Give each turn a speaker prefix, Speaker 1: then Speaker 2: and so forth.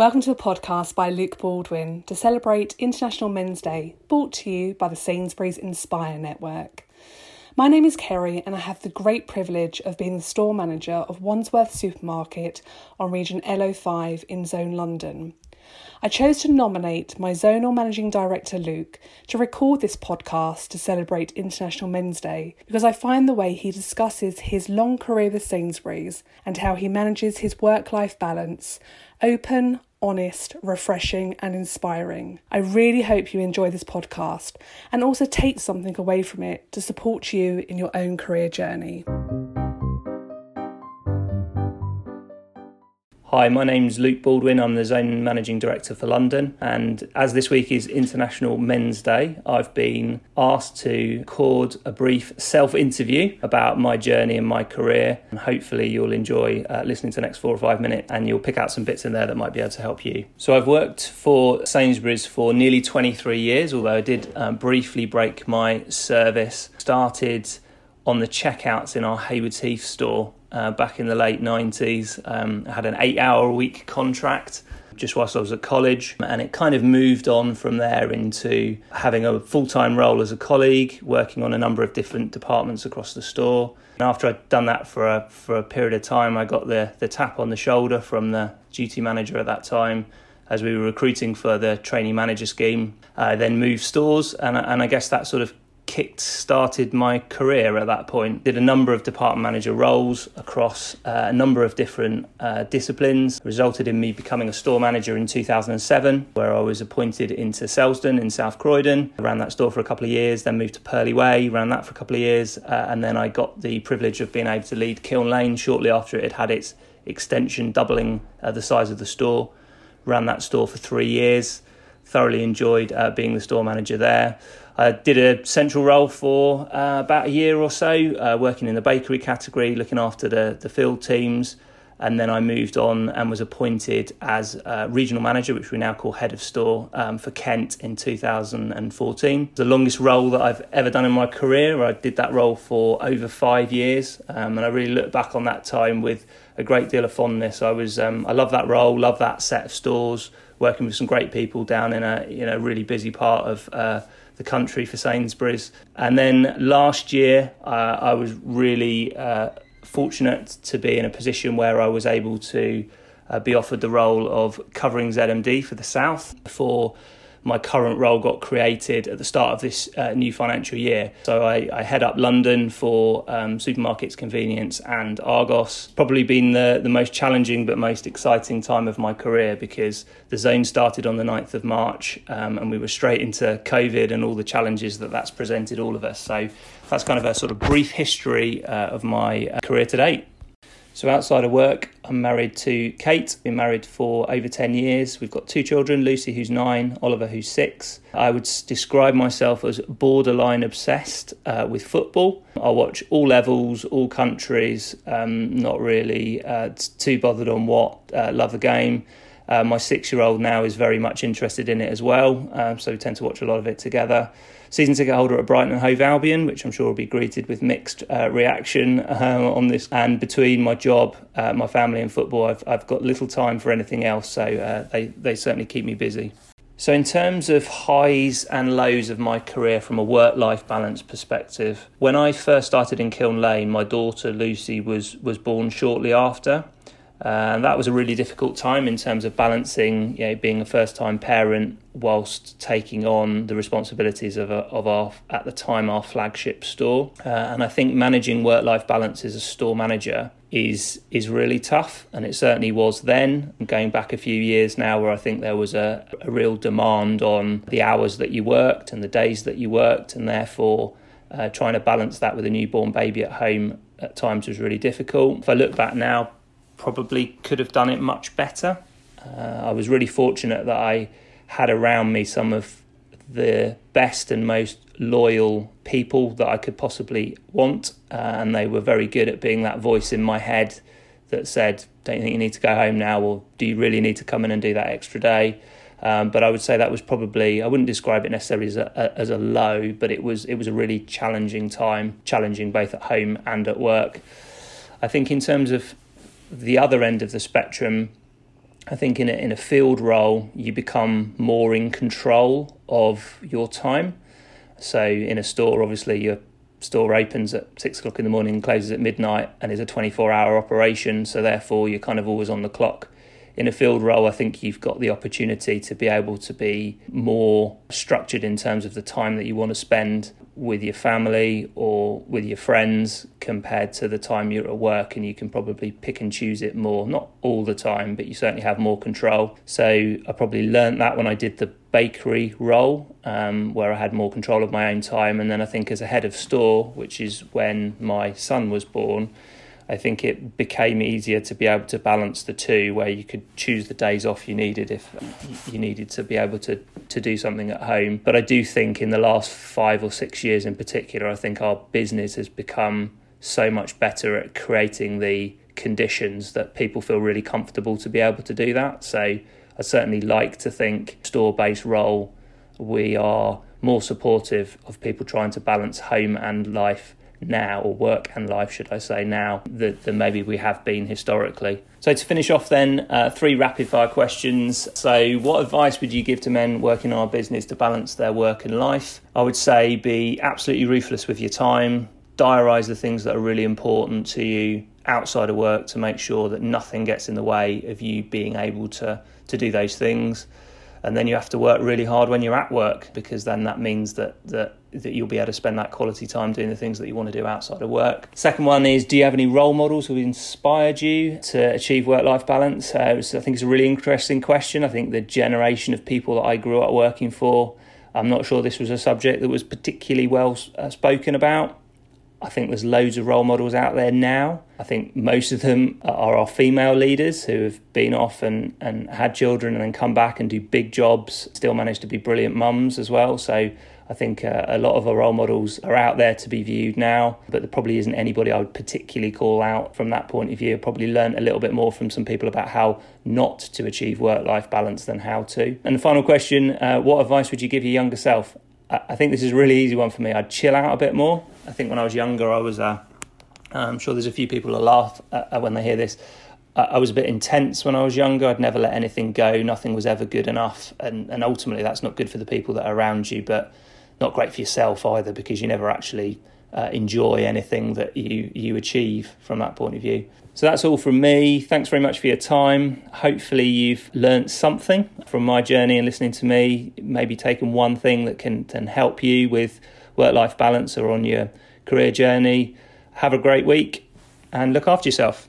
Speaker 1: Welcome to a podcast by Luke Baldwin to celebrate International Men's Day, brought to you by the Sainsbury's Inspire Network. My name is Kerry, and I have the great privilege of being the store manager of Wandsworth Supermarket on Region LO5 in Zone London. I chose to nominate my zonal managing director, Luke, to record this podcast to celebrate International Men's Day because I find the way he discusses his long career with Sainsbury's and how he manages his work life balance open, honest, refreshing, and inspiring. I really hope you enjoy this podcast and also take something away from it to support you in your own career journey.
Speaker 2: Hi, my name's Luke Baldwin. I'm the Zone Managing Director for London. And as this week is International Men's Day, I've been asked to record a brief self interview about my journey and my career. And hopefully, you'll enjoy uh, listening to the next four or five minutes and you'll pick out some bits in there that might be able to help you. So, I've worked for Sainsbury's for nearly 23 years, although I did um, briefly break my service. Started on the checkouts in our Haywards Heath store uh, back in the late 90s. Um, I had an eight hour a week contract just whilst I was at college, and it kind of moved on from there into having a full time role as a colleague, working on a number of different departments across the store. And after I'd done that for a, for a period of time, I got the, the tap on the shoulder from the duty manager at that time as we were recruiting for the trainee manager scheme. I then moved stores, and, and I guess that sort of kicked started my career at that point. Did a number of department manager roles across uh, a number of different uh, disciplines. Resulted in me becoming a store manager in 2007, where I was appointed into Selsdon in South Croydon. I ran that store for a couple of years, then moved to Purley Way, ran that for a couple of years, uh, and then I got the privilege of being able to lead Kiln Lane shortly after it had had its extension, doubling uh, the size of the store. Ran that store for three years. Thoroughly enjoyed uh, being the store manager there. I did a central role for uh, about a year or so, uh, working in the bakery category, looking after the, the field teams. And then I moved on and was appointed as regional manager, which we now call head of store um, for Kent in 2014. The longest role that I've ever done in my career. I did that role for over five years, um, and I really look back on that time with a great deal of fondness. I was um, I love that role, love that set of stores, working with some great people down in a you know really busy part of. Uh, the country for Sainsbury's. And then last year, uh, I was really uh, fortunate to be in a position where I was able to uh, be offered the role of covering ZMD for the South for my current role got created at the start of this uh, new financial year. So I, I head up London for um, supermarkets, convenience, and Argos. Probably been the, the most challenging but most exciting time of my career because the zone started on the 9th of March um, and we were straight into COVID and all the challenges that that's presented all of us. So that's kind of a sort of brief history uh, of my uh, career to date. So outside of work, I'm married to Kate. Been married for over 10 years. We've got two children, Lucy who's 9, Oliver who's 6. I would describe myself as borderline obsessed uh, with football. I watch all levels, all countries, um, not really uh, too bothered on what, uh, love the game. Uh, my six year old now is very much interested in it as well, um, so we tend to watch a lot of it together. Season ticket holder at Brighton and Hove Albion, which I'm sure will be greeted with mixed uh, reaction uh, on this. And between my job, uh, my family, and football, I've, I've got little time for anything else, so uh, they, they certainly keep me busy. So, in terms of highs and lows of my career from a work life balance perspective, when I first started in Kiln Lane, my daughter Lucy was, was born shortly after. Uh, and that was a really difficult time in terms of balancing, you know, being a first-time parent whilst taking on the responsibilities of, a, of our, at the time, our flagship store. Uh, and I think managing work-life balance as a store manager is is really tough, and it certainly was then. Going back a few years now, where I think there was a, a real demand on the hours that you worked and the days that you worked, and therefore uh, trying to balance that with a newborn baby at home at times was really difficult. If I look back now, probably could have done it much better. Uh, I was really fortunate that I had around me some of the best and most loyal people that I could possibly want, uh, and they were very good at being that voice in my head that said, "Don't you think you need to go home now, or do you really need to come in and do that extra day?" Um, but I would say that was probably I wouldn't describe it necessarily as a, as a low, but it was it was a really challenging time, challenging both at home and at work. I think in terms of the other end of the spectrum, I think in a, in a field role, you become more in control of your time. So in a store, obviously, your store opens at six o'clock in the morning closes at midnight and is a 24 hour operation. So therefore, you're kind of always on the clock. In a field role, I think you've got the opportunity to be able to be more structured in terms of the time that you want to spend with your family or with your friends compared to the time you're at work and you can probably pick and choose it more. Not all the time but you certainly have more control. So i probably learned that when i did the bakery role um, where i had more control of my own time. And then i think as a head of store which is when my son was born I think it became easier to be able to balance the two, where you could choose the days off you needed if you needed to be able to, to do something at home. But I do think in the last five or six years in particular, I think our business has become so much better at creating the conditions that people feel really comfortable to be able to do that. So I certainly like to think store based role, we are more supportive of people trying to balance home and life now, or work and life, should I say, now than, than maybe we have been historically. So, to finish off, then, uh, three rapid fire questions. So, what advice would you give to men working in our business to balance their work and life? I would say be absolutely ruthless with your time, diarise the things that are really important to you outside of work to make sure that nothing gets in the way of you being able to, to do those things and then you have to work really hard when you're at work because then that means that that that you'll be able to spend that quality time doing the things that you want to do outside of work. Second one is do you have any role models who inspired you to achieve work life balance? Uh, I think it's a really interesting question. I think the generation of people that I grew up working for, I'm not sure this was a subject that was particularly well uh, spoken about. I think there's loads of role models out there now. I think most of them are our female leaders who have been off and, and had children and then come back and do big jobs, still manage to be brilliant mums as well. So I think uh, a lot of our role models are out there to be viewed now, but there probably isn't anybody I would particularly call out from that point of view. Probably learned a little bit more from some people about how not to achieve work life balance than how to. And the final question uh, what advice would you give your younger self? I think this is a really easy one for me. I'd chill out a bit more. I think when I was younger, I was. Uh, I'm sure there's a few people that laugh uh, when they hear this. I was a bit intense when I was younger. I'd never let anything go. Nothing was ever good enough, and and ultimately that's not good for the people that are around you, but not great for yourself either because you never actually uh, enjoy anything that you you achieve from that point of view. So that's all from me. Thanks very much for your time. Hopefully, you've learnt something from my journey and listening to me. Maybe taken one thing that can, can help you with work life balance or on your career journey. Have a great week and look after yourself.